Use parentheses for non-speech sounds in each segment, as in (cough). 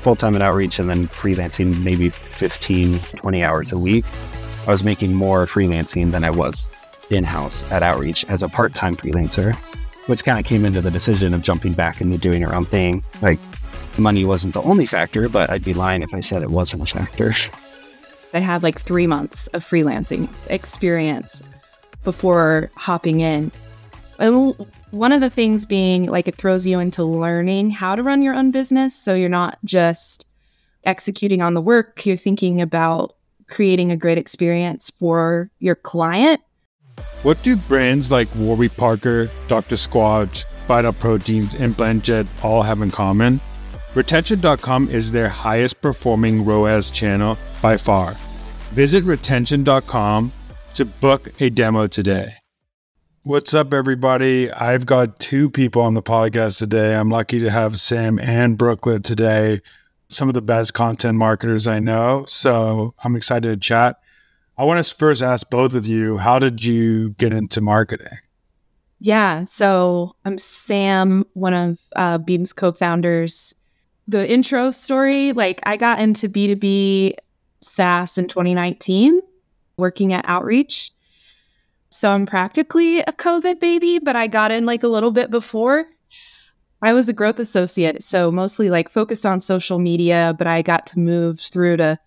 full time at Outreach and then freelancing maybe 15, 20 hours a week. I was making more freelancing than I was in house at Outreach as a part time freelancer, which kind of came into the decision of jumping back into doing your own thing. Like, money wasn't the only factor, but I'd be lying if I said it wasn't a factor. (laughs) I had like three months of freelancing experience before hopping in. And one of the things being like it throws you into learning how to run your own business. So you're not just executing on the work, you're thinking about creating a great experience for your client. What do brands like Warby Parker, Dr. Squatch, Vital Proteins, and BlendJet all have in common? Retention.com is their highest performing ROAS channel by far. Visit retention.com to book a demo today. What's up, everybody? I've got two people on the podcast today. I'm lucky to have Sam and Brooklin today, some of the best content marketers I know. So I'm excited to chat. I want to first ask both of you how did you get into marketing? Yeah, so I'm Sam, one of uh, Beam's co founders. The intro story like, I got into B2B SaaS in 2019, working at Outreach so I'm practically a COVID baby, but I got in like a little bit before. I was a growth associate, so mostly like focused on social media, but I got to move through to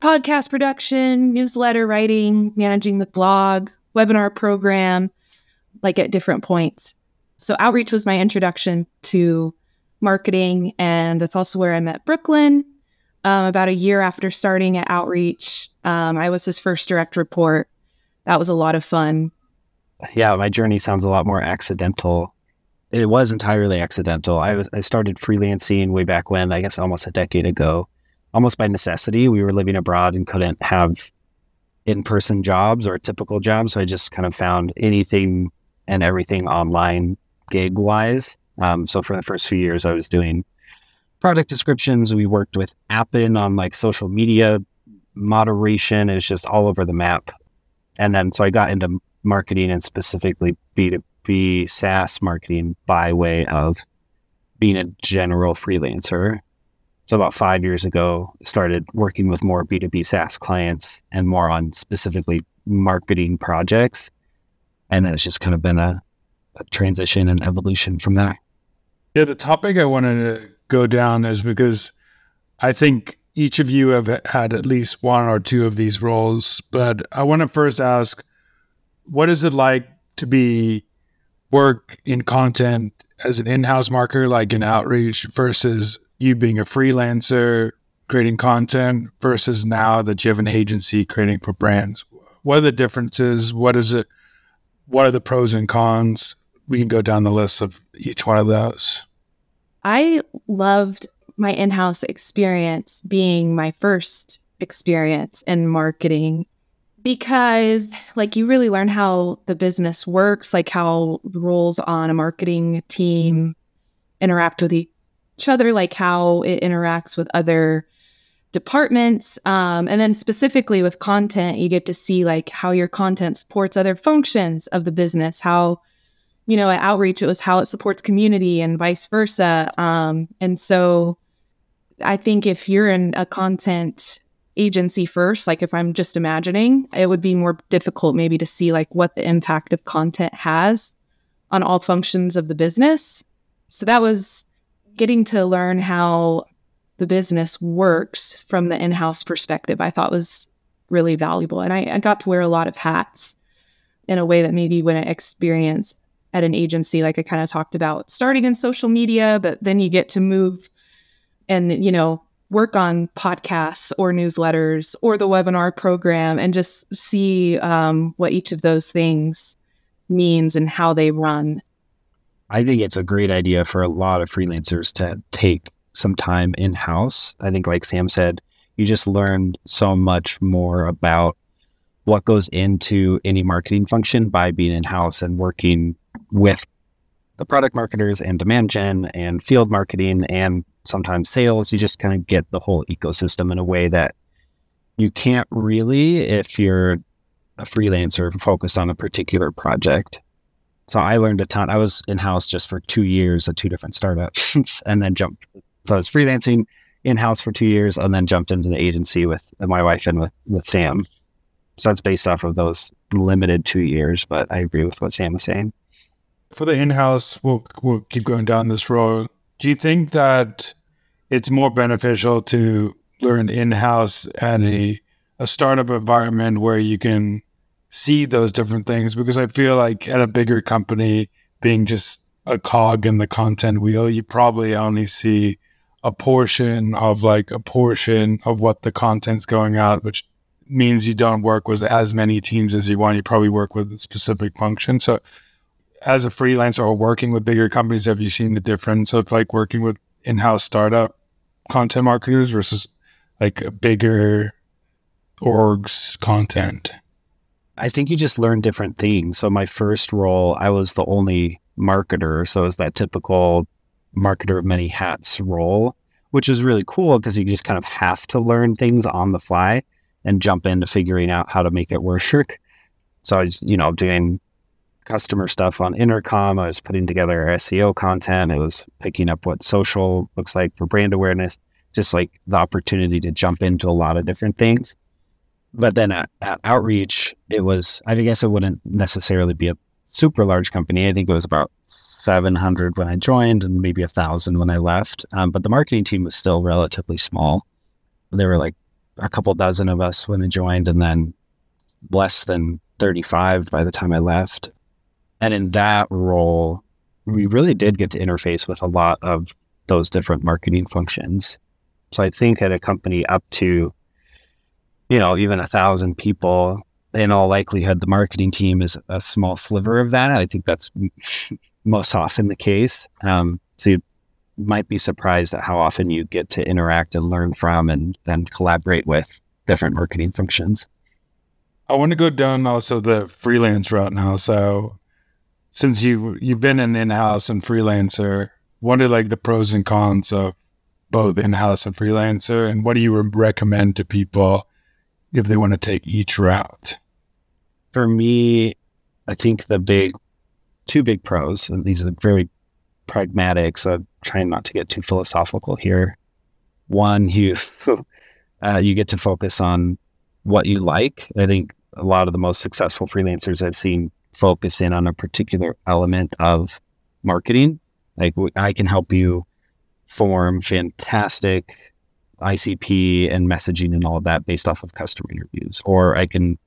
podcast production, newsletter writing, managing the blog, webinar program, like at different points. So outreach was my introduction to marketing, and that's also where I met Brooklin. Um, about a year after starting at Outreach, um, I was his first direct report that was a lot of fun. Yeah, my journey sounds a lot more accidental. It was entirely accidental. I was I started freelancing way back when, I guess almost a decade ago, almost by necessity. We were living abroad and couldn't have in-person jobs or typical jobs, so I just kind of found anything and everything online gig wise. Um, so for the first few years, I was doing product descriptions. We worked with Appen on like social media moderation. It's just all over the map. And then so I got into marketing and specifically B2B SaaS marketing by way of being a general freelancer. So about five years ago, started working with more B2B SaaS clients and more on specifically marketing projects. And then it's just kind of been a, a transition and evolution from that. Yeah, the topic I wanted to go down is because I think each of you have had at least one or two of these roles, but I want to first ask what is it like to be work in content as an in-house marketer like in outreach versus you being a freelancer creating content versus now that you have an agency creating for brands? What are the differences? What is it what are the pros and cons? We can go down the list of each one of those. I loved my in house experience being my first experience in marketing because like you really learn how the business works, like how roles on a marketing team interact with each other, like how it interacts with other departments. Um, and then specifically with content, you get to see like how your content supports other functions of the business, how you know, at outreach, it was how it supports community and vice versa. Um, and so I think if you're in a content agency first, like if I'm just imagining, it would be more difficult maybe to see like what the impact of content has on all functions of the business. So that was getting to learn how the business works from the in-house perspective. I thought was really valuable. And I, I got to wear a lot of hats in a way that maybe when I experience at an agency, like I kind of talked about starting in social media, but then you get to move and you know work on podcasts or newsletters or the webinar program and just see um, what each of those things means and how they run. I think it's a great idea for a lot of freelancers to take some time in house i think like sam said you just learn so much more about what goes into any marketing function by being in house and working with the product marketers and demand gen and field marketing and sometimes sales. You just kind of get the whole ecosystem in a way that you can't really if you're a freelancer focused on a particular project. So I learned a ton. I was in house just for two years at two different startups (laughs) and then jumped. So I was freelancing in house for two years and then jumped into the agency with my wife and with, with Sam. So it's based off of those limited two years, but I agree with what Sam was saying. For the in house, we'll, we'll keep going down this road. Do you think that it's more beneficial to learn in house at a, a startup environment where you can see those different things? Because I feel like at a bigger company, being just a cog in the content wheel, you probably only see a portion of like a portion of what the content's going out, which means you don't work with as many teams as you want. You probably work with a specific function. So, as a freelancer or working with bigger companies, have you seen the difference of like working with in-house startup content marketers versus like bigger orgs content? I think you just learn different things. So my first role, I was the only marketer, so it was that typical marketer of many hats role, which is really cool because you just kind of have to learn things on the fly and jump into figuring out how to make it work. (laughs) So I was, you know, doing customer stuff on intercom. I was putting together SEO content. I was picking up what social looks like for brand awareness, just like the opportunity to jump into a lot of different things. But then at, at Outreach, it was, I guess it wouldn't necessarily be a super large company. I think it was about 700 when I joined and maybe a thousand when I left. Um, but the marketing team was still relatively small. There were like a couple dozen of us when I joined, and then less than 35 by the time I left. And in that role, we really did get to interface with a lot of those different marketing functions. So I think at a company up to, you know, even a thousand people, in all likelihood, the marketing team is a small sliver of that. I think that's (laughs) most often the case. Um, so you might be surprised at how often you get to interact and learn from and then collaborate with different marketing functions. I want to go down also the freelance route now. So since you you've been an in-house and freelancer, what are like the pros and cons of both in-house and freelancer and what do you recommend to people if they want to take each route? For me, I think the big two big pros, and these are very pragmatic, so trying not to get too philosophical here. One, (laughs) you uh, you get to focus on what you like. I think a lot of the most successful freelancers I've seen focus in on a particular element of marketing. Like I can help you form fantastic ICP and messaging and all of that based off of customer interviews, or I can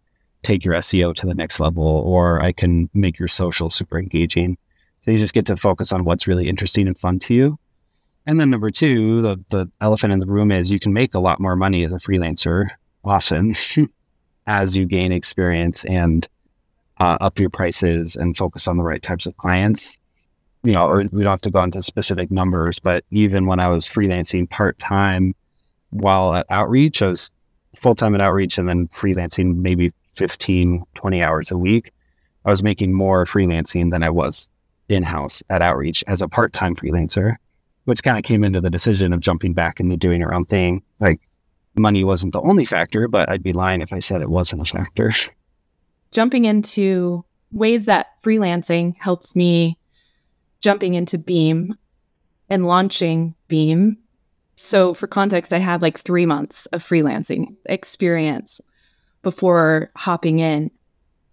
take your SEO to the next level, or I can make your social super engaging. So you just get to focus on what's really interesting and fun to you. And then number two, the, the elephant in the room is you can make a lot more money as a freelancer often (laughs) as you gain experience and uh, up your prices and focus on the right types of clients. You know, or we don't have to go into specific numbers, but even when I was freelancing part time while at Outreach, I was full time at Outreach and then freelancing maybe 15, 20 hours a week. I was making more freelancing than I was in house at Outreach as a part time freelancer, which kind of came into the decision of jumping back into doing our own thing. Like money wasn't the only factor, but I'd be lying if I said it wasn't a factor. (laughs) Jumping into ways that freelancing helped me jumping into Beam and launching Beam. So, for context, I had like three months of freelancing experience before hopping in.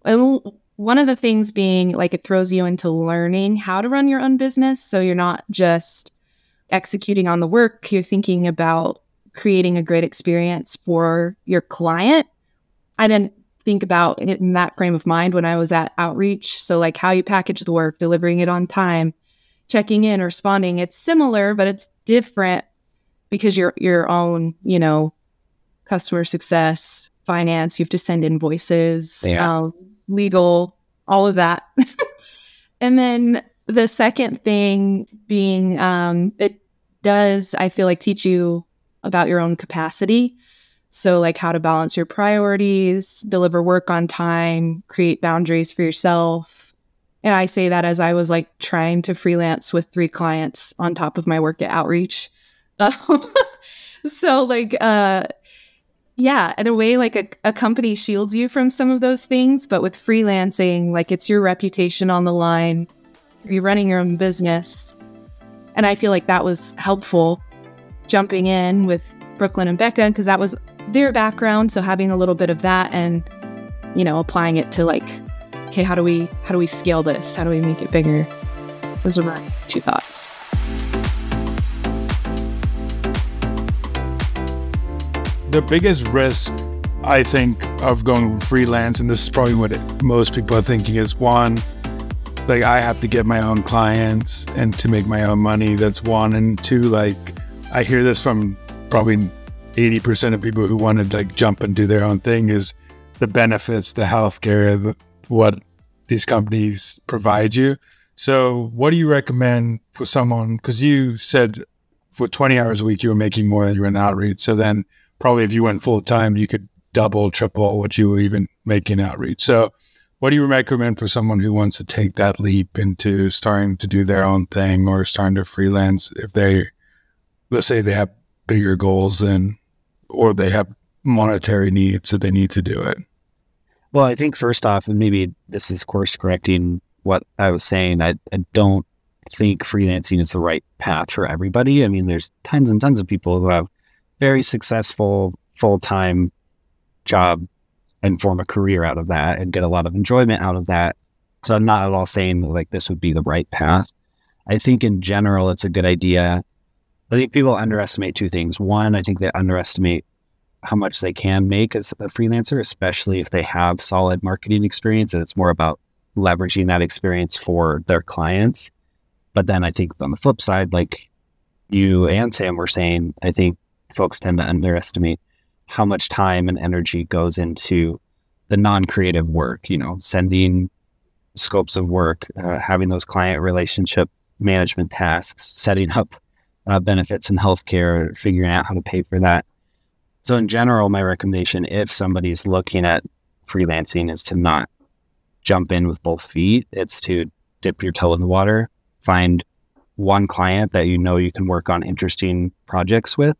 And one of the things being like it throws you into learning how to run your own business. So you're not just executing on the work, you're thinking about creating a great experience for your client. I didn't think about it in that frame of mind when I was at outreach. So, like how you package the work, delivering it on time, checking in, responding. It's similar, but it's different because you're your own, you know, customer success, finance. You have to send invoices. Yeah. Um, legal, all of that. (laughs) and then the second thing being um, it does, I feel like, teach you about your own capacity. So, like how to balance your priorities, deliver work on time, create boundaries for yourself. And I say that as I was like trying to freelance with three clients on top of my work at Outreach. (laughs) so, like, uh, yeah, in a way, like a, a company shields you from some of those things. But with freelancing, like it's your reputation on the line, you're running your own business. And I feel like that was helpful jumping in with Brooklin and Becca because that was their background. So having a little bit of that and, you know, applying it to like, okay, how do we how do we scale this? How do we make it bigger? Those are my two thoughts. the biggest risk I think of going freelance, and this is probably what it, most people are thinking, is one, like I have to get my own clients and to make my own money. That's one, and two, like I hear this from probably eighty percent of people who want to like jump and do their own thing is the benefits, the healthcare, the, what these companies provide you. So, what do you recommend for someone? Because you said for twenty hours a week you were making more than you were in outreach. So then probably if you went full time, you could double, triple what you were even making outreach. So, what do you recommend for someone who wants to take that leap into starting to do their own thing or starting to freelance if they, let's say, they have bigger goals than, or they have monetary needs that they need to do it? Well, I think first off, and maybe this is course correcting what I was saying, I, I don't think freelancing is the right path for everybody. I mean, there's tons and tons of people who have very successful full time job and form a career out of that and get a lot of enjoyment out of that. So I'm not at all saying like this would be the right path. I think in general it's a good idea. I think people underestimate two things. One, I think they underestimate how much they can make as a freelancer, especially if they have solid marketing experience and it's more about leveraging that experience for their clients. But then I think on the flip side, like you and Sam were saying, I think folks tend to underestimate how much time and energy goes into the non-creative work you know sending scopes of work uh, having those client relationship management tasks setting up uh, benefits in healthcare figuring out how to pay for that. So in general my recommendation if somebody's looking at freelancing is to not jump in with both feet. It's to dip your toe in the water find one client that you know you can work on interesting projects with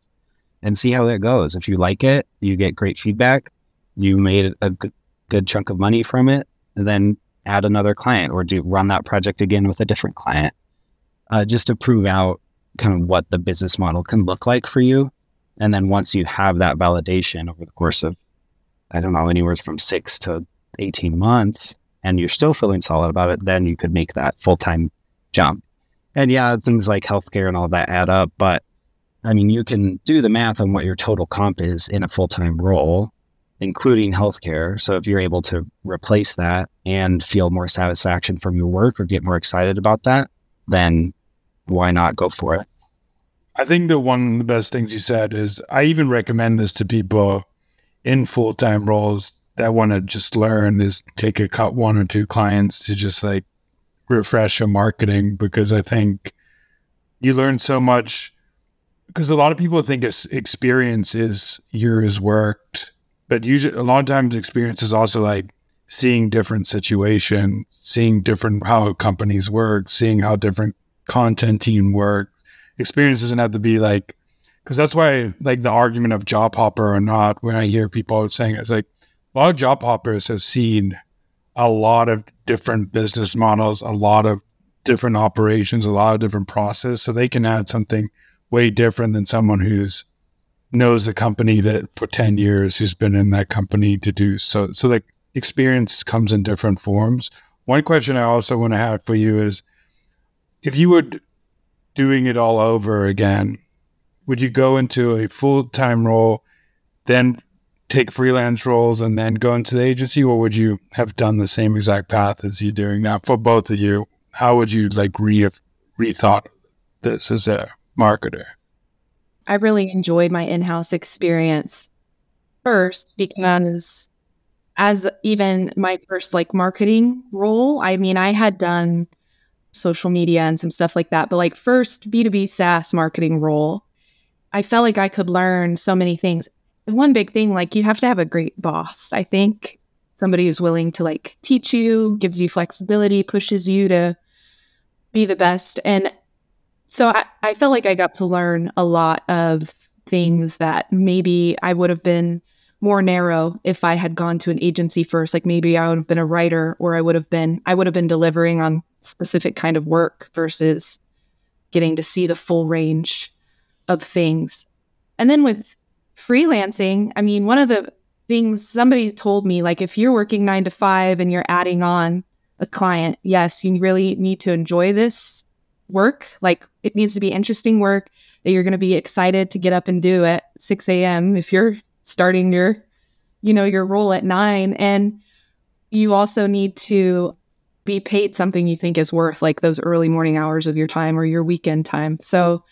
and see how that goes. If you like it, you get great feedback, you made a good, chunk of money from it, then add another client or do run that project again with a different client, uh, just to prove out kind of what the business model can look like for you. And then once you have that validation over the course of, I don't know, anywhere from six to 18 months, and you're still feeling solid about it, then you could make that full time jump. And yeah, things like healthcare and all that add up, but I mean, you can do the math on what your total comp is in a full time role, including healthcare. So if you're able to replace that and feel more satisfaction from your work or get more excited about that, then why not go for it? I think the one of the best things you said is I even recommend this to people in full time roles that want to just learn is take a cut one or two clients to just like refresh your marketing because I think you learn so much because a lot of people think experience is years worked, but usually a lot of times experience is also like seeing different situations, seeing different how companies work, seeing how different content team work. Experience doesn't have to be like because that's why like the argument of job hopper or not. When I hear people saying it's like a lot of job hoppers have seen a lot of different business models, a lot of different operations, a lot of different process, so they can add something way different than someone who's knows the company that for 10 years who's been in that company to do so so like experience comes in different forms one question i also want to have for you is if you were doing it all over again would you go into a full-time role then take freelance roles and then go into the agency or would you have done the same exact path as you're doing now for both of you how would you like re rethought this as a marketer? I really enjoyed my in house experience first because as even my first like marketing role, I mean, I had done social media and some stuff like that, but like first B2B SaaS marketing role, I felt like I could learn so many things one big thing, like you have to have a great boss. I think somebody who's willing to like teach you, gives you flexibility, pushes you to be the best. And so I, I felt like I got to learn a lot of things that maybe I would have been more narrow if I had gone to an agency first. Like maybe I would have been a writer or I would have been I would have been delivering on specific kind of work versus getting to see the full range of things. And then with freelancing, I mean, one of the things somebody told me, like if you're working nine to five and you're adding on a client, yes, you really need to enjoy this work. Like it needs to be interesting work that you're going to be excited to get up and do at 6 a.m. if you're starting your, you know, your role at nine. And you also need to be paid something you think is worth like those early morning hours of your time or your weekend time. So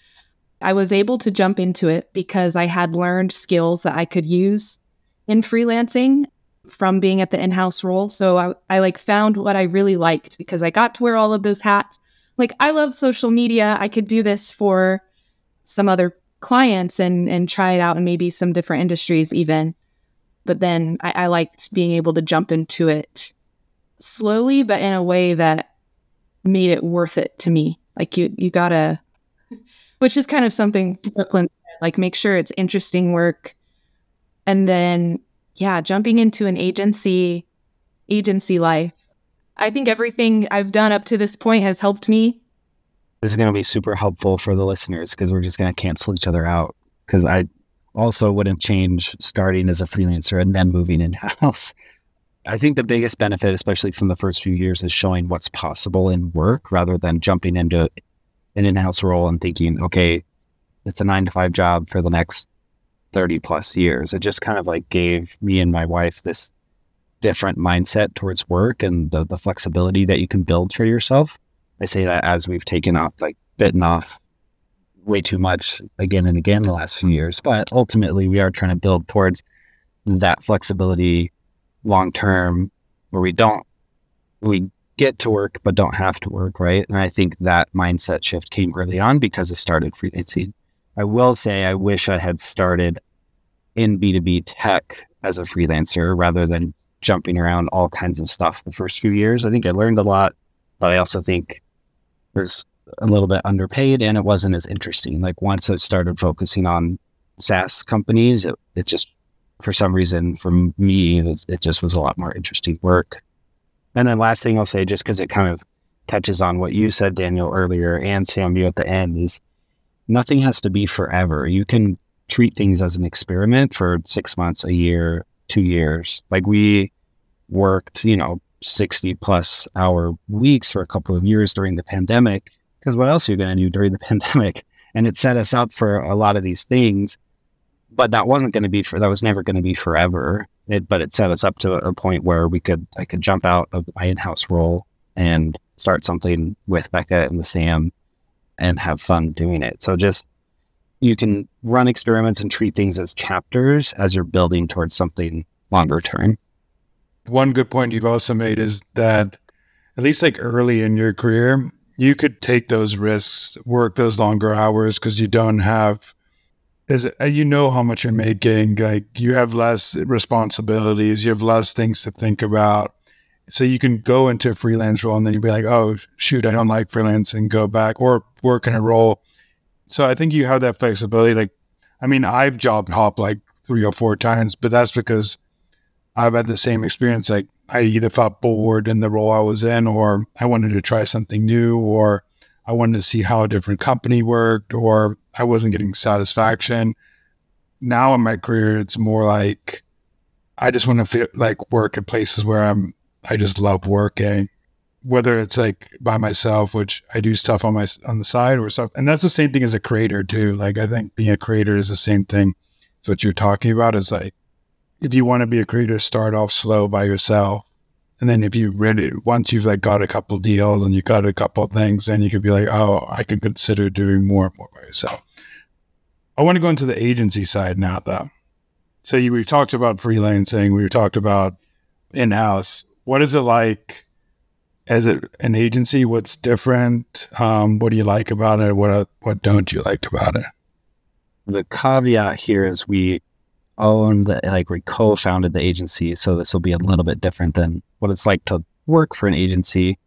I was able to jump into it because I had learned skills that I could use in freelancing from being at the in-house role. So I, I like found what I really liked because I got to wear all of those hats. Like I love social media. I could do this for some other clients and and try it out in maybe some different industries even. But then I, I liked being able to jump into it slowly, but in a way that made it worth it to me. Like you you gotta (laughs) which is kind of something Brooklin like make sure it's interesting work and then, yeah, jumping into an agency, agency life. I think everything I've done up to this point has helped me. This is going to be super helpful for the listeners because we're just going to cancel each other out. Because I also wouldn't change starting as a freelancer and then moving in house. (laughs) I think the biggest benefit, especially from the first few years, is showing what's possible in work rather than jumping into an in house role and thinking, okay, it's a nine to five job for the next 30 plus years. It just kind of like gave me and my wife this different mindset towards work and the, the flexibility that you can build for yourself. I say that as we've taken off, like bitten off way too much again and again the last few years. But ultimately, we are trying to build towards that flexibility long term where we don't, we get to work, but don't have to work, right? And I think that mindset shift came early on because I started freelancing. I will say I wish I had started in B2B tech as a freelancer rather than jumping around all kinds of stuff the first few years. I think I learned a lot, but I also think was a little bit underpaid and it wasn't as interesting. Like once I started focusing on SaaS companies, it, it just, for some reason, for me, it, it just was a lot more interesting work. And then last thing I'll say, just because it kind of touches on what you said, Daniel, earlier, and Sam, you at the end, is nothing has to be forever. You can treat things as an experiment for six months, a year, two years. Like we worked, you know, 60 plus hour weeks for a couple of years during the pandemic. Because what else are you going to do during the (laughs) pandemic? And it set us up for a lot of these things. But that wasn't going to be for, that was never going to be forever. It, but it set us up to a point where we could, I could jump out of my in house role and start something with Becca and the Sam and have fun doing it. So just you can run experiments and treat things as chapters as you're building towards something longer term. One good point you've also made is that at least like early in your career, you could take those risks, work those longer hours because you don't have is it, you know how much you're making, like you have less responsibilities, you have less things to think about. So you can go into a freelance role and then you'd be like, oh, shoot, I don't like freelance and go back or work in a role. So I think you have that flexibility. Like, I mean, I've job hopped like three or four times, but that's because I've had the same experience. Like, I either felt bored in the role I was in, or I wanted to try something new, or I wanted to see how a different company worked, or I wasn't getting satisfaction. Now in my career, it's more like I just want to feel like work at places where I'm I just love working, whether it's like by myself, which I do stuff on my on the side or stuff, and that's the same thing as a creator too. Like I think being a creator is the same thing. So what you're talking about is like if you want to be a creator, start off slow by yourself. And then if you really, once you've like got a couple deals and you got a couple things, then you could be like, oh, I could consider doing more and more by yourself. I want to go into the agency side now, though. So you, we've talked about freelancing, we've talked about in-house what is it like as an agency? What's different? Um, what do you like about it? What what don't you like about it? The caveat here is we owned, like we co-founded the agency. So this will be a little bit different than what it's like to work for an agency.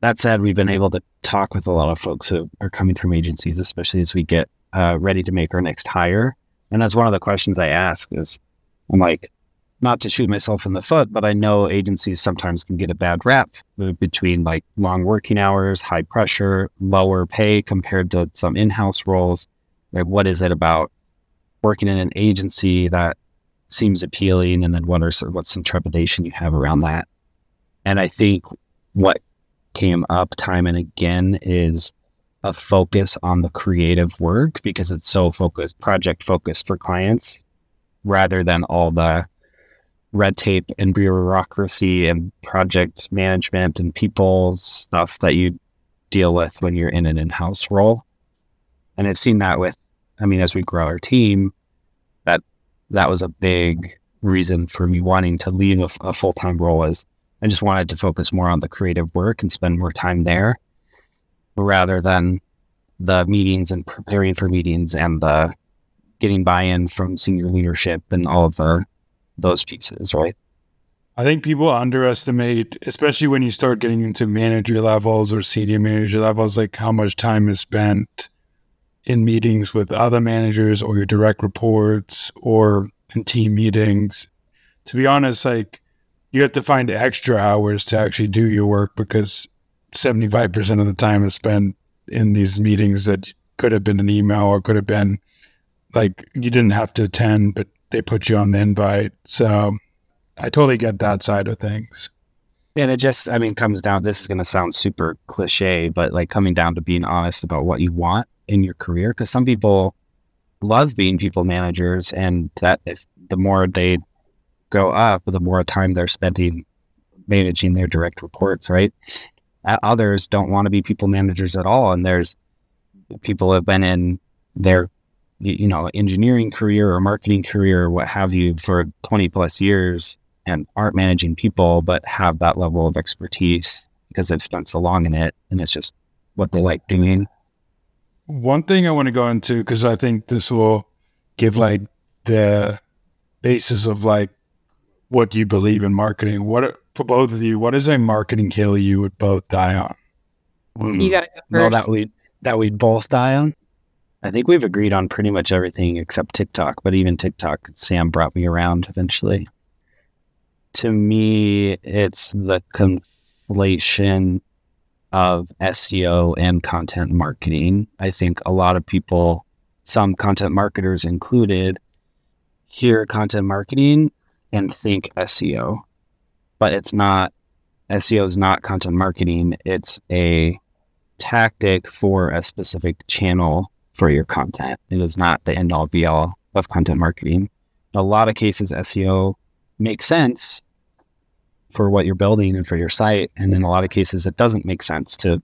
That said, we've been able to talk with a lot of folks who are coming from agencies, especially as we get uh, ready to make our next hire. And that's one of the questions I ask is, I'm like, not to shoot myself in the foot, but I know agencies sometimes can get a bad rap between like long working hours, high pressure, lower pay compared to some in-house roles. Like, what is it about working in an agency that seems appealing, and then what are sort of what's some trepidation you have around that? And I think what came up time and again is a focus on the creative work because it's so focused, project focused for clients, rather than all the red tape and bureaucracy and project management and people stuff that you deal with when you're in an in-house role. And I've seen that with, I mean, as we grow our team, that was a big reason for me wanting to leave a, a full-time role is I just wanted to focus more on the creative work and spend more time there rather than the meetings and preparing for meetings and the getting buy-in from senior leadership and all of the those pieces, right? I think people underestimate, especially when you start getting into manager levels or senior manager levels, like how much time is spent in meetings with other managers or your direct reports or in team meetings. To be honest, like you have to find extra hours to actually do your work because 75% of the time is spent in these meetings that could have been an email or could have been like you didn't have to attend, but they put you on the invite. So I totally get that side of things. And it just, I mean, comes down, this is going to sound super cliche, but like coming down to being honest about what you want in your career. Cause some people love being people managers and that if the more they go up, the more time they're spending managing their direct reports, right? Others don't want to be people managers at all. And there's people have been in their you know, engineering career or marketing career or what have you for 20 plus years and aren't managing people, but have that level of expertise because they've spent so long in it and it's just what they like doing. One thing I want to go into, because I think this will give like the basis of like what you believe in marketing. What for both of you, what is a marketing hill you would both die on? Hmm. You gotta go first. No, that we that we'd both die on. I think we've agreed on pretty much everything except TikTok, but even TikTok, Sam brought me around eventually. To me, it's the conflation of SEO and content marketing. I think a lot of people, some content marketers included, hear content marketing and think SEO, but it's not. SEO is not content marketing. It's a tactic for a specific channel for your content. It is not the end all be all of content marketing. In a lot of cases, SEO makes sense for what you're building and for your site. And in a lot of cases, it doesn't make sense to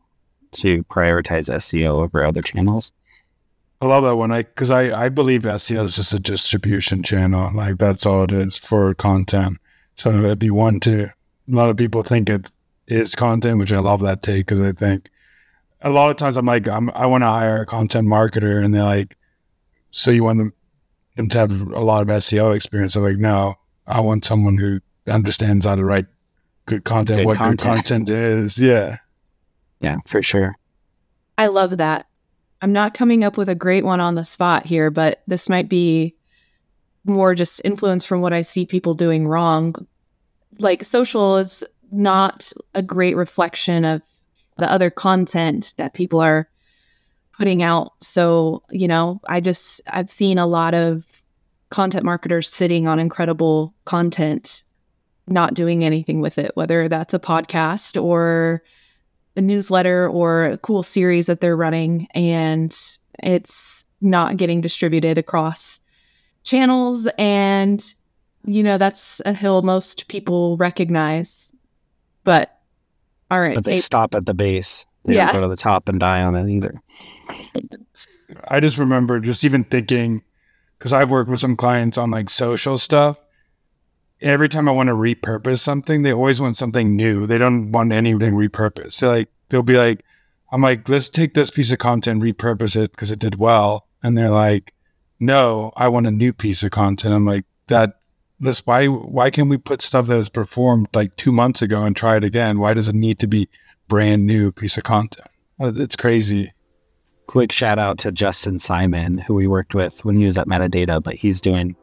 to prioritize SEO over other channels. I love that one. I because I I believe SEO is just a distribution channel. Like that's all it is for content. So it'd be one to a lot of people think it is content, which I love that take because I think a lot of times I'm like, I'm, I want to hire a content marketer, and they're like, so you want them, them to have a lot of SEO experience? I'm like, no, I want someone who understands how to write good content, good what content. good content is. Yeah. Yeah, for sure. I love that. I'm not coming up with a great one on the spot here, but this might be more just influence from what I see people doing wrong. Like social is not a great reflection of the other content that people are putting out. So, you know, I just, I've seen a lot of content marketers sitting on incredible content, not doing anything with it, whether that's a podcast or a newsletter or a cool series that they're running. And it's not getting distributed across channels. And, you know, that's a hill most people recognize. But all right. But they stop at the base. They yeah. don't go to the top and die on it either. I just remember just even thinking, because I've worked with some clients on like social stuff. Every time I want to repurpose something, they always want something new. They don't want anything repurposed. So like they'll be like, I'm like, let's take this piece of content, repurpose it because it did well. And they're like, no, I want a new piece of content. I'm like, that this why why can't we put stuff that was performed like two months ago and try it again? Why does it need to be brand new piece of content? Uh, it's crazy. Quick shout out to Justin Simon, who we worked with when he was at Metadata, but he's doing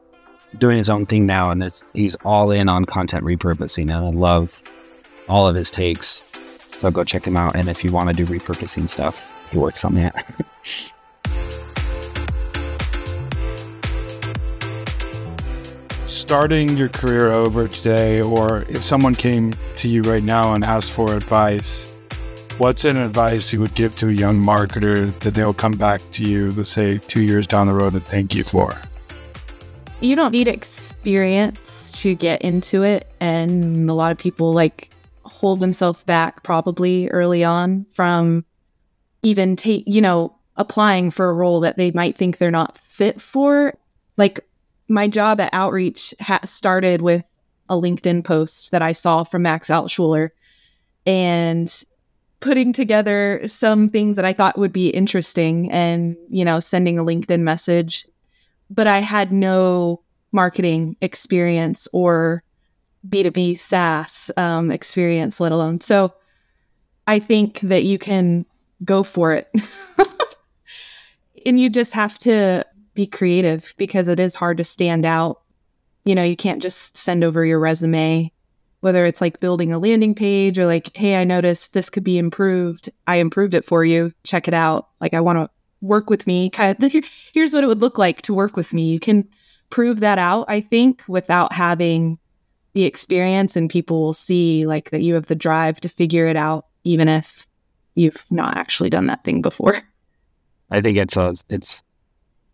doing his own thing now, and he's all in on content repurposing, and I love all of his takes. So go check him out, and if you want to do repurposing stuff, he works on that. (laughs) starting your career over today, or if someone came to you right now and asked for advice, what's an advice you would give to a young marketer that they'll come back to you, let's say two years down the road, and thank you for? You don't need experience to get into it. And a lot of people like hold themselves back probably early on from even take, you know, applying for a role that they might think they're not fit for. Like my job at Outreach ha- started with a LinkedIn post that I saw from Max Altschuler and putting together some things that I thought would be interesting and, you know, sending a LinkedIn message. But I had no marketing experience or B2B SaaS um, experience, let alone. So I think that you can go for it. (laughs) and you just have to be creative because it is hard to stand out. You know, you can't just send over your resume, whether it's like building a landing page or like, hey, I noticed this could be improved. I improved it for you. Check it out. Like, I want to work with me. Kind of, here's what it would look like to work with me. You can prove that out, I think, without having the experience, and people will see like that you have the drive to figure it out, even if you've not actually done that thing before. (laughs) I think it's a, it's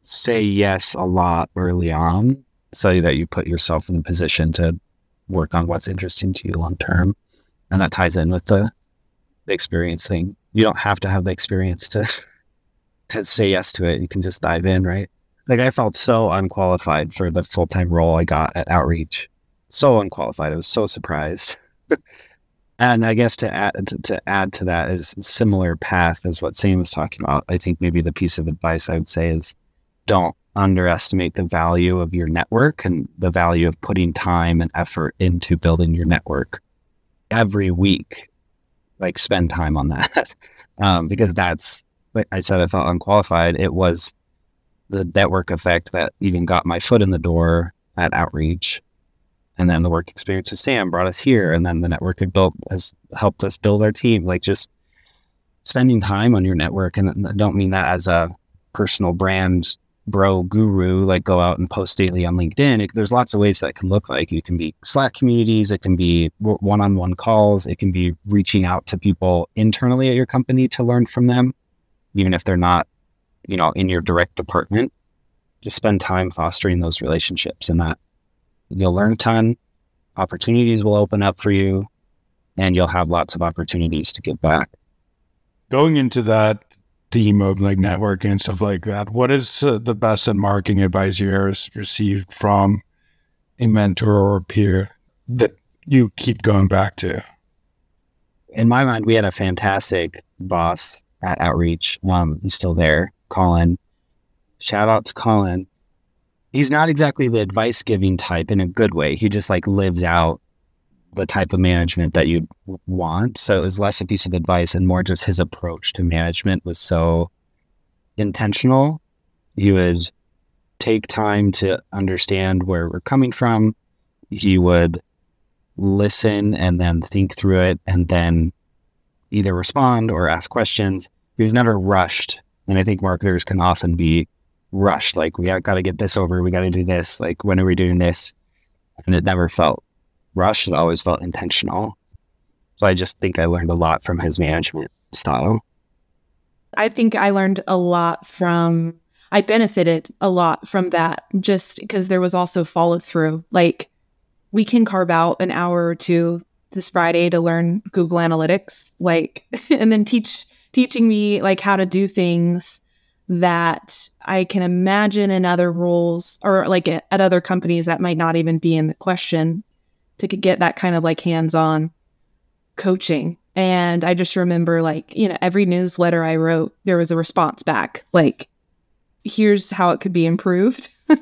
say yes a lot early on so that you put yourself in a position to work on what's interesting to you long term. And that ties in with the, the experience thing. You don't have to have the experience to (laughs) to say yes to it. You can just dive in, right? Like I felt so unqualified for the full time role I got at Outreach. So unqualified. I was so surprised. (laughs) and I guess to add to, to add to that is similar path as what Sam was talking about. I think maybe the piece of advice I would say is don't underestimate the value of your network and the value of putting time and effort into building your network every week. Like spend time on that (laughs) um, because that's I said. I felt unqualified. It was the network effect that even got my foot in the door at Outreach, and then the work experience with Sam brought us here, and then the network had built has helped us build our team. Like just spending time on your network, and I don't mean that as a personal brand bro guru like go out and post daily on linkedin it, there's lots of ways that can look like it can be slack communities it can be one-on-one calls it can be reaching out to people internally at your company to learn from them even if they're not you know in your direct department just spend time fostering those relationships and that you'll learn a ton opportunities will open up for you and you'll have lots of opportunities to give back going into that theme of like networking and stuff like that. What is uh, the best marketing advice you ever received from a mentor or a peer that you keep going back to? In my mind, we had a fantastic boss at Outreach. Um, he's still there, Colin. Shout out to Colin. He's not exactly the advice giving type in a good way. He just like lives out the type of management that you'd want. So it was less a piece of advice and more just his approach to management was so intentional. He would take time to understand where we're coming from. He would listen and then think through it and then either respond or ask questions. He was never rushed. And I think marketers can often be rushed. Like, we got to get this over. We got to do this. Like, when are we doing this? And it never felt rushed. It always felt intentional. So I just think I learned a lot from his management style. I think I learned a lot from, I benefited a lot from that just because there was also follow through. Like we can carve out an hour or two this Friday to learn Google Analytics, like, (laughs) and then teach, teaching me like how to do things that I can imagine in other roles or like at other companies that might not even be in the question to get that kind of like hands on coaching. And I just remember like, you know, every newsletter I wrote, there was a response back like, here's how it could be improved. (laughs)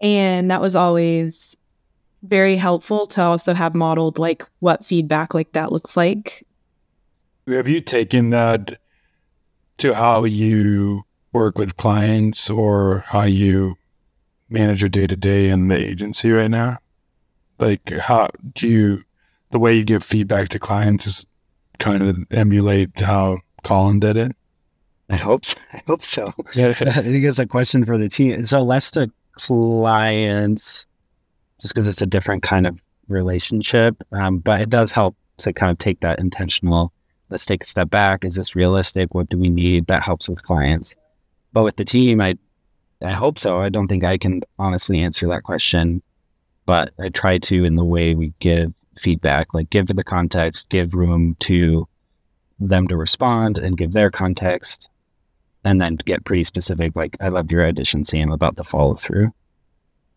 And that was always very helpful to also have modeled like what feedback like that looks like. Have you taken that to how you work with clients or how you manage your day to day in the agency right now? Like, how do you, the way you give feedback to clients is kind of emulate how Colin did it? I hope so. (laughs) I hope so. Yeah. (laughs) I think it's a question for the team. So less to clients, just because it's a different kind of relationship. Um, but it does help to kind of take that intentional. Let's take a step back. Is this realistic? What do we need? That helps with clients. But with the team, I I hope so. I don't think I can honestly answer that question, but I try to in the way we give feedback, like give the context, give room to them to respond and give their context, and then get pretty specific. Like, I loved your addition, Sam, about the follow through.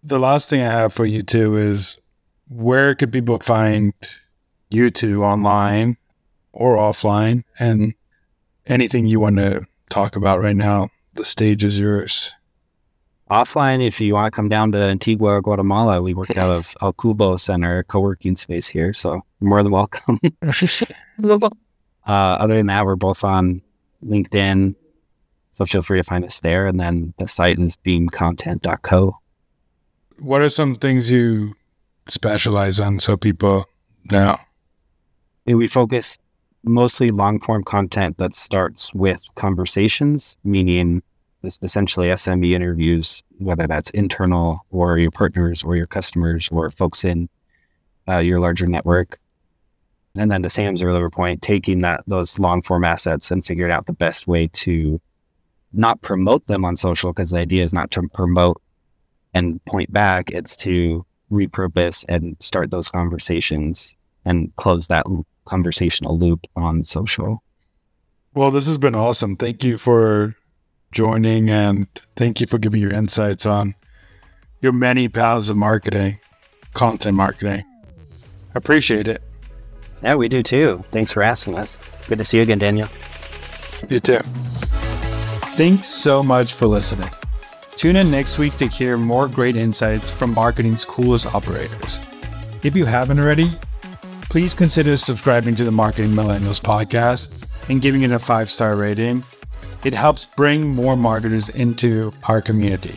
The last thing I have for you too is where could people find you two online or offline and anything you want to talk about right now the stage is yours. Offline, if you want to come down to Antigua, Guatemala, we work out of El Cubo Center, co-working space here. So you're more than welcome. (laughs) uh, other than that, we're both on LinkedIn. So feel free to find us there. And then the site is beamcontent.co. What are some things you specialize on so people know? We focus mostly long form content that starts with conversations, meaning essentially SME interviews, whether that's internal or your partners or your customers or folks in uh, your larger network. And then to Sam's earlier point, taking that those long form assets and figuring out the best way to not promote them on social, because the idea is not to promote and point back, it's to repurpose and start those conversations and close that conversational loop on social. Well, this has been awesome. Thank you for joining and thank you for giving your insights on your many paths of marketing, content marketing. Appreciate it. Yeah, we do too. Thanks for asking us. Good to see you again, Daniel. You too. Thanks so much for listening. Tune in next week to hear more great insights from marketing's coolest operators. If you haven't already, please consider subscribing to the Marketing Millennials podcast and giving it a five star rating. It helps bring more marketers into our community.